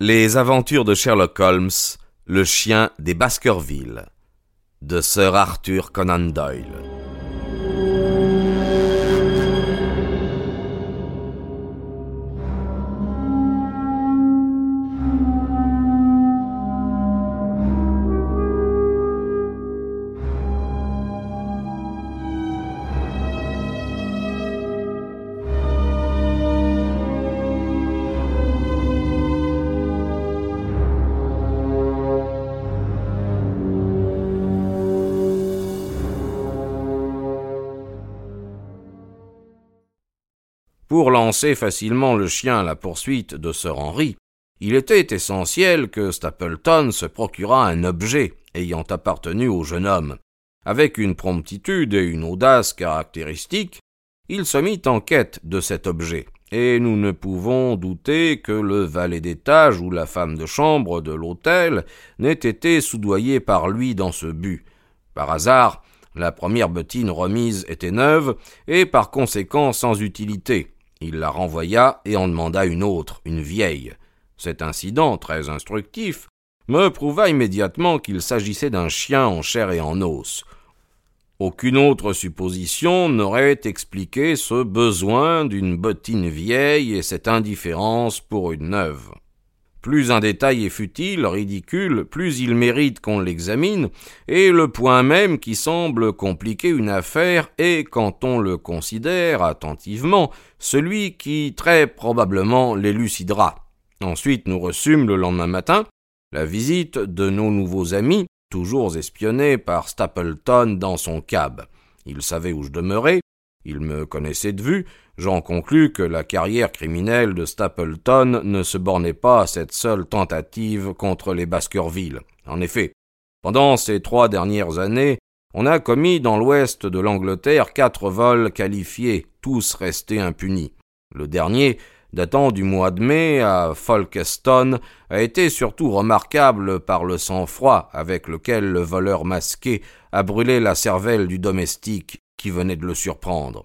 Les aventures de Sherlock Holmes, le chien des Baskerville, de Sir Arthur Conan Doyle. Pour lancer facilement le chien à la poursuite de Sir Henry, il était essentiel que Stapleton se procurât un objet ayant appartenu au jeune homme. Avec une promptitude et une audace caractéristiques, il se mit en quête de cet objet, et nous ne pouvons douter que le valet d'étage ou la femme de chambre de l'hôtel n'ait été soudoyé par lui dans ce but. Par hasard, la première bottine remise était neuve, et par conséquent sans utilité. Il la renvoya et en demanda une autre, une vieille. Cet incident, très instructif, me prouva immédiatement qu'il s'agissait d'un chien en chair et en os. Aucune autre supposition n'aurait expliqué ce besoin d'une bottine vieille et cette indifférence pour une neuve. Plus un détail est futile, ridicule, plus il mérite qu'on l'examine, et le point même qui semble compliquer une affaire est, quand on le considère attentivement, celui qui très probablement l'élucidera. Ensuite nous reçûmes le lendemain matin la visite de nos nouveaux amis, toujours espionnés par Stapleton dans son cab. Il savait où je demeurais, il me connaissait de vue, j'en conclus que la carrière criminelle de Stapleton ne se bornait pas à cette seule tentative contre les Baskerville. En effet, pendant ces trois dernières années, on a commis dans l'ouest de l'Angleterre quatre vols qualifiés, tous restés impunis. Le dernier, datant du mois de mai à Folkestone, a été surtout remarquable par le sang-froid avec lequel le voleur masqué a brûlé la cervelle du domestique qui venait de le surprendre.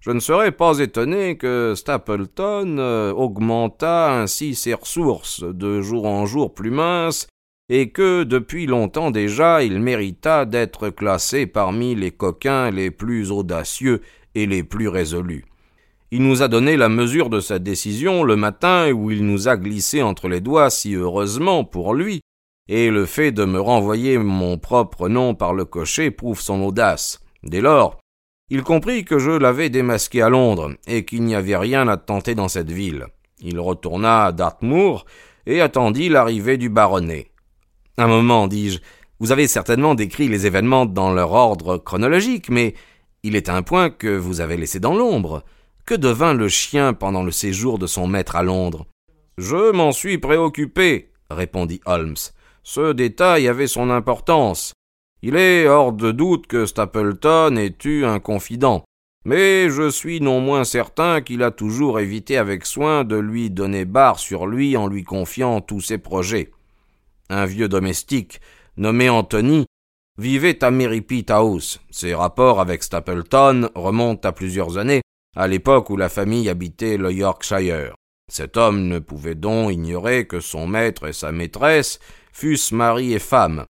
Je ne serais pas étonné que Stapleton euh, augmentât ainsi ses ressources de jour en jour plus minces, et que depuis longtemps déjà il méritât d'être classé parmi les coquins les plus audacieux et les plus résolus. Il nous a donné la mesure de sa décision le matin où il nous a glissé entre les doigts si heureusement pour lui, et le fait de me renvoyer mon propre nom par le cocher prouve son audace. Dès lors, il comprit que je l'avais démasqué à Londres, et qu'il n'y avait rien à tenter dans cette ville. Il retourna à Dartmoor, et attendit l'arrivée du baronnet. Un moment, dis-je, vous avez certainement décrit les événements dans leur ordre chronologique, mais il est un point que vous avez laissé dans l'ombre. Que devint le chien pendant le séjour de son maître à Londres? Je m'en suis préoccupé, répondit Holmes. Ce détail avait son importance. Il est hors de doute que Stapleton ait eu un confident, mais je suis non moins certain qu'il a toujours évité avec soin de lui donner barre sur lui en lui confiant tous ses projets. Un vieux domestique, nommé Anthony, vivait à Merripit House. Ses rapports avec Stapleton remontent à plusieurs années, à l'époque où la famille habitait le Yorkshire. Cet homme ne pouvait donc ignorer que son maître et sa maîtresse fussent mari et femme,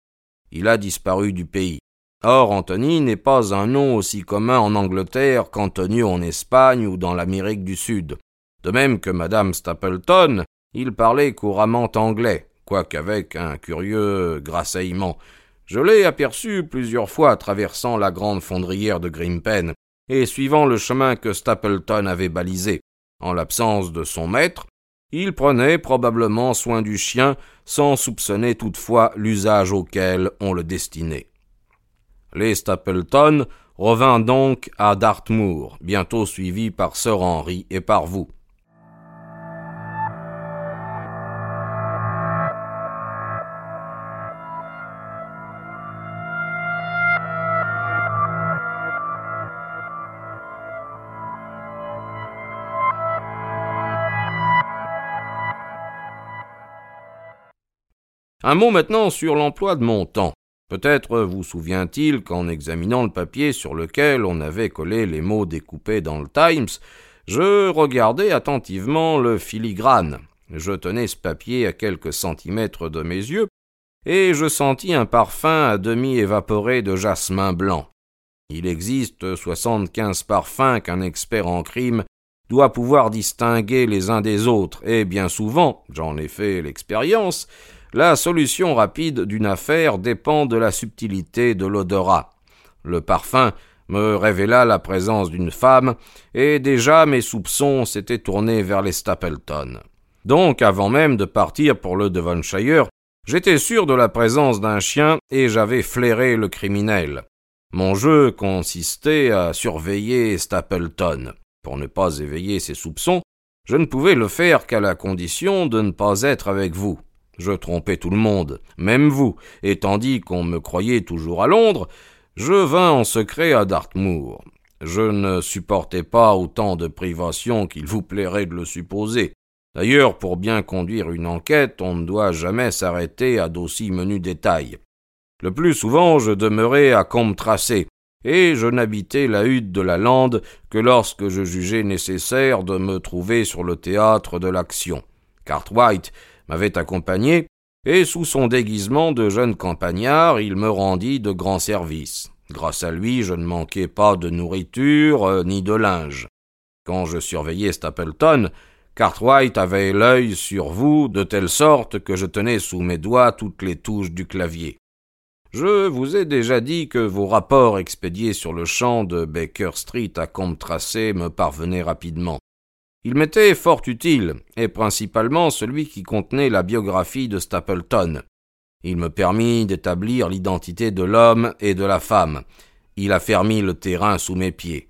il a disparu du pays. Or, Anthony n'est pas un nom aussi commun en Angleterre qu'Antonio en Espagne ou dans l'Amérique du Sud. De même que Madame Stapleton, il parlait couramment anglais, quoiqu'avec un curieux grasseillement. Je l'ai aperçu plusieurs fois traversant la grande fondrière de Grimpen et suivant le chemin que Stapleton avait balisé. En l'absence de son maître, il prenait probablement soin du chien, sans soupçonner toutefois l'usage auquel on le destinait. Les Stapleton revint donc à Dartmoor, bientôt suivis par Sir Henry et par vous. Un mot maintenant sur l'emploi de mon temps. Peut-être vous souvient-il qu'en examinant le papier sur lequel on avait collé les mots découpés dans le Times, je regardais attentivement le filigrane. Je tenais ce papier à quelques centimètres de mes yeux, et je sentis un parfum à demi évaporé de jasmin blanc. Il existe soixante-quinze parfums qu'un expert en crime doit pouvoir distinguer les uns des autres, et bien souvent, j'en ai fait l'expérience, la solution rapide d'une affaire dépend de la subtilité de l'odorat. Le parfum me révéla la présence d'une femme, et déjà mes soupçons s'étaient tournés vers les Stapleton. Donc, avant même de partir pour le Devonshire, j'étais sûr de la présence d'un chien et j'avais flairé le criminel. Mon jeu consistait à surveiller Stapleton. Pour ne pas éveiller ses soupçons, je ne pouvais le faire qu'à la condition de ne pas être avec vous. Je trompais tout le monde, même vous, et tandis qu'on me croyait toujours à Londres, je vins en secret à Dartmoor. Je ne supportais pas autant de privations qu'il vous plairait de le supposer. D'ailleurs, pour bien conduire une enquête, on ne doit jamais s'arrêter à d'aussi menus détails. Le plus souvent, je demeurais à Combe-Tracé, et je n'habitais la hutte de la lande que lorsque je jugeais nécessaire de me trouver sur le théâtre de l'action. Cartwright m'avait accompagné, et sous son déguisement de jeune campagnard, il me rendit de grands services. Grâce à lui, je ne manquais pas de nourriture euh, ni de linge. Quand je surveillais Stapleton, Cartwright avait l'œil sur vous de telle sorte que je tenais sous mes doigts toutes les touches du clavier. Je vous ai déjà dit que vos rapports expédiés sur le champ de Baker Street à Combe Tracé me parvenaient rapidement. Ils m'étaient fort utiles, et principalement celui qui contenait la biographie de Stapleton. Il me permit d'établir l'identité de l'homme et de la femme. Il a fermi le terrain sous mes pieds.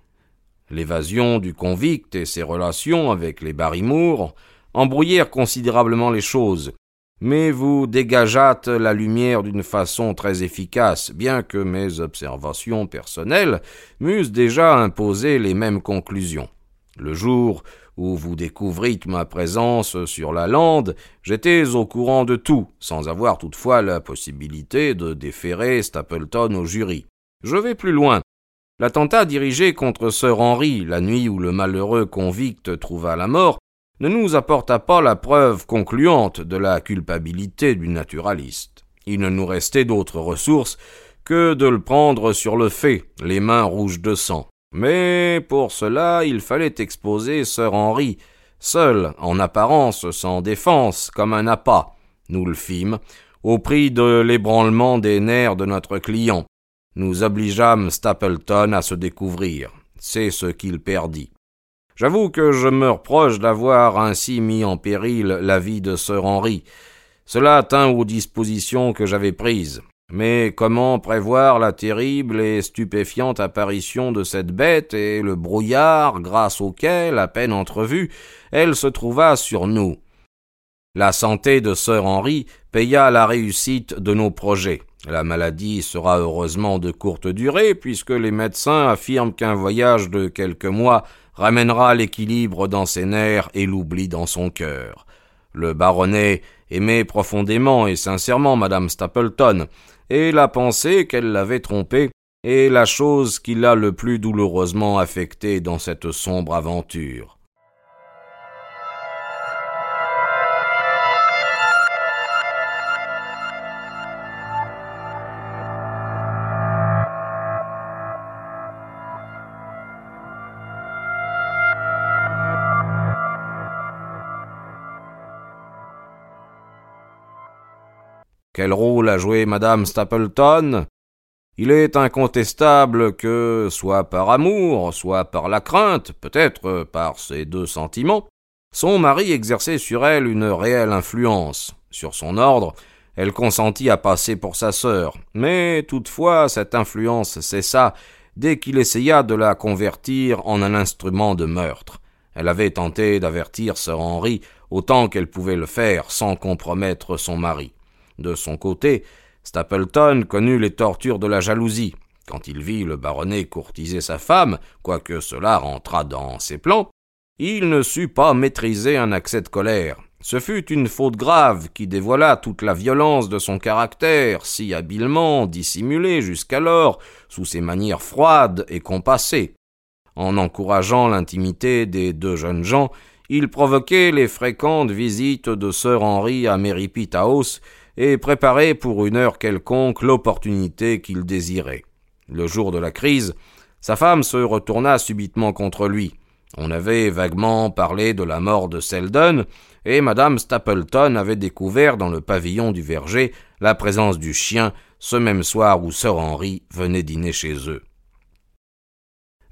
L'évasion du convict et ses relations avec les Barrymore embrouillèrent considérablement les choses, mais vous dégageâtes la lumière d'une façon très efficace, bien que mes observations personnelles m'eussent déjà imposé les mêmes conclusions. Le jour où vous découvrîtes ma présence sur la lande, j'étais au courant de tout, sans avoir toutefois la possibilité de déférer Stapleton au jury. Je vais plus loin. L'attentat dirigé contre Sir Henry la nuit où le malheureux convict trouva la mort ne nous apporta pas la preuve concluante de la culpabilité du naturaliste. Il ne nous restait d'autre ressource que de le prendre sur le fait, les mains rouges de sang. Mais pour cela il fallait exposer Sir Henry, seul, en apparence sans défense, comme un appât. Nous le fîmes, au prix de l'ébranlement des nerfs de notre client, nous obligeâmes Stapleton à se découvrir. C'est ce qu'il perdit. J'avoue que je me reproche d'avoir ainsi mis en péril la vie de Sir Henry. Cela tint aux dispositions que j'avais prises. Mais comment prévoir la terrible et stupéfiante apparition de cette bête et le brouillard grâce auquel, à peine entrevue, elle se trouva sur nous? La santé de Sir Henry paya la réussite de nos projets. La maladie sera heureusement de courte durée, puisque les médecins affirment qu'un voyage de quelques mois ramènera l'équilibre dans ses nerfs et l'oubli dans son cœur. Le baronnet aimait profondément et sincèrement madame Stapleton, et la pensée qu'elle l'avait trompé est la chose qui l'a le plus douloureusement affecté dans cette sombre aventure. Quel rôle a joué madame Stapleton? Il est incontestable que, soit par amour, soit par la crainte, peut-être par ces deux sentiments, son mari exerçait sur elle une réelle influence. Sur son ordre, elle consentit à passer pour sa sœur, mais toutefois cette influence cessa dès qu'il essaya de la convertir en un instrument de meurtre. Elle avait tenté d'avertir sir Henry autant qu'elle pouvait le faire sans compromettre son mari. De son côté, Stapleton connut les tortures de la jalousie. Quand il vit le baronnet courtiser sa femme, quoique cela rentrât dans ses plans, il ne sut pas maîtriser un accès de colère. Ce fut une faute grave qui dévoila toute la violence de son caractère, si habilement dissimulé jusqu'alors sous ses manières froides et compassées. En encourageant l'intimité des deux jeunes gens, il provoquait les fréquentes visites de sir Henry à Merripit House et préparait pour une heure quelconque l'opportunité qu'il désirait. Le jour de la crise, sa femme se retourna subitement contre lui. On avait vaguement parlé de la mort de Selden, et madame Stapleton avait découvert dans le pavillon du verger la présence du chien ce même soir où sir Henry venait dîner chez eux.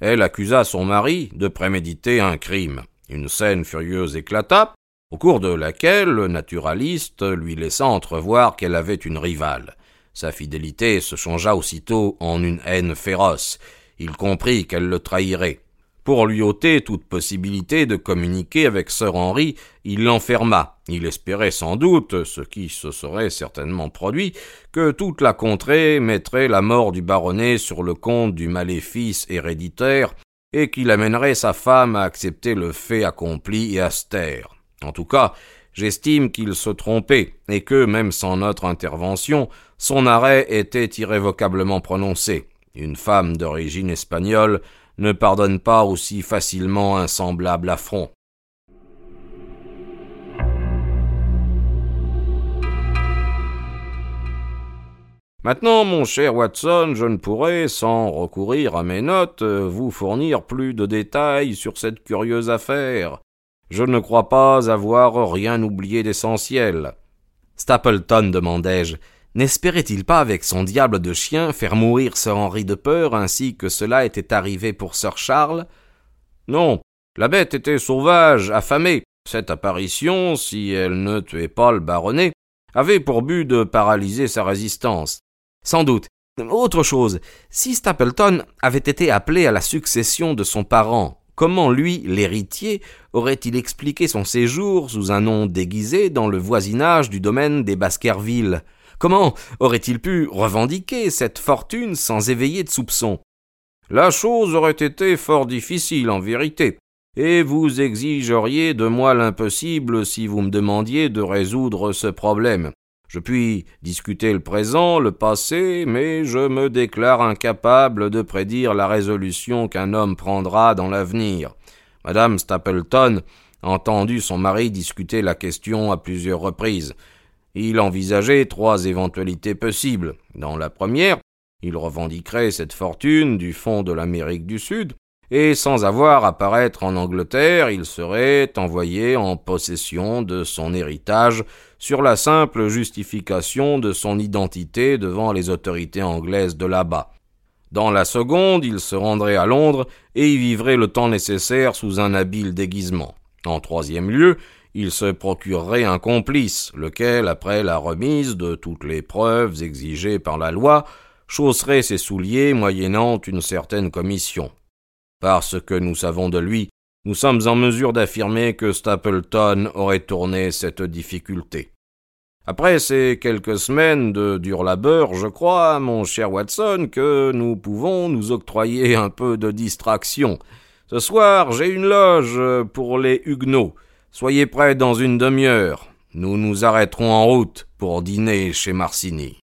Elle accusa son mari de préméditer un crime. Une scène furieuse éclata, au cours de laquelle le naturaliste lui laissa entrevoir qu'elle avait une rivale. Sa fidélité se changea aussitôt en une haine féroce. Il comprit qu'elle le trahirait. Pour lui ôter toute possibilité de communiquer avec sir Henry, il l'enferma. Il espérait sans doute, ce qui se serait certainement produit, que toute la contrée mettrait la mort du baronnet sur le compte du maléfice héréditaire, et qu'il amènerait sa femme à accepter le fait accompli et à se taire. En tout cas, j'estime qu'il se trompait, et que, même sans notre intervention, son arrêt était irrévocablement prononcé. Une femme d'origine espagnole ne pardonne pas aussi facilement un semblable affront. Maintenant, mon cher Watson, je ne pourrai, sans recourir à mes notes, vous fournir plus de détails sur cette curieuse affaire. Je ne crois pas avoir rien oublié d'essentiel. Stapleton, demandai-je, N'espérait-il pas avec son diable de chien faire mourir Sir Henry de peur ainsi que cela était arrivé pour Sir Charles? Non, la bête était sauvage, affamée. Cette apparition, si elle ne tuait pas le baronnet, avait pour but de paralyser sa résistance. Sans doute. Autre chose, si Stapleton avait été appelé à la succession de son parent, comment lui, l'héritier, aurait-il expliqué son séjour sous un nom déguisé dans le voisinage du domaine des Baskerville? Comment aurait-il pu revendiquer cette fortune sans éveiller de soupçons? La chose aurait été fort difficile en vérité, et vous exigeriez de moi l'impossible si vous me demandiez de résoudre ce problème. Je puis discuter le présent, le passé, mais je me déclare incapable de prédire la résolution qu'un homme prendra dans l'avenir. Madame Stapleton a entendu son mari discuter la question à plusieurs reprises. Il envisageait trois éventualités possibles. Dans la première, il revendiquerait cette fortune du fond de l'Amérique du Sud, et sans avoir à paraître en Angleterre, il serait envoyé en possession de son héritage sur la simple justification de son identité devant les autorités anglaises de là-bas. Dans la seconde, il se rendrait à Londres et y vivrait le temps nécessaire sous un habile déguisement. En troisième lieu, il se procurerait un complice, lequel, après la remise de toutes les preuves exigées par la loi, chausserait ses souliers moyennant une certaine commission. Parce que nous savons de lui, nous sommes en mesure d'affirmer que Stapleton aurait tourné cette difficulté. Après ces quelques semaines de dur labeur, je crois, mon cher Watson, que nous pouvons nous octroyer un peu de distraction. Ce soir, j'ai une loge pour les Huguenots. Soyez prêts dans une demi-heure. Nous nous arrêterons en route pour dîner chez Marcini.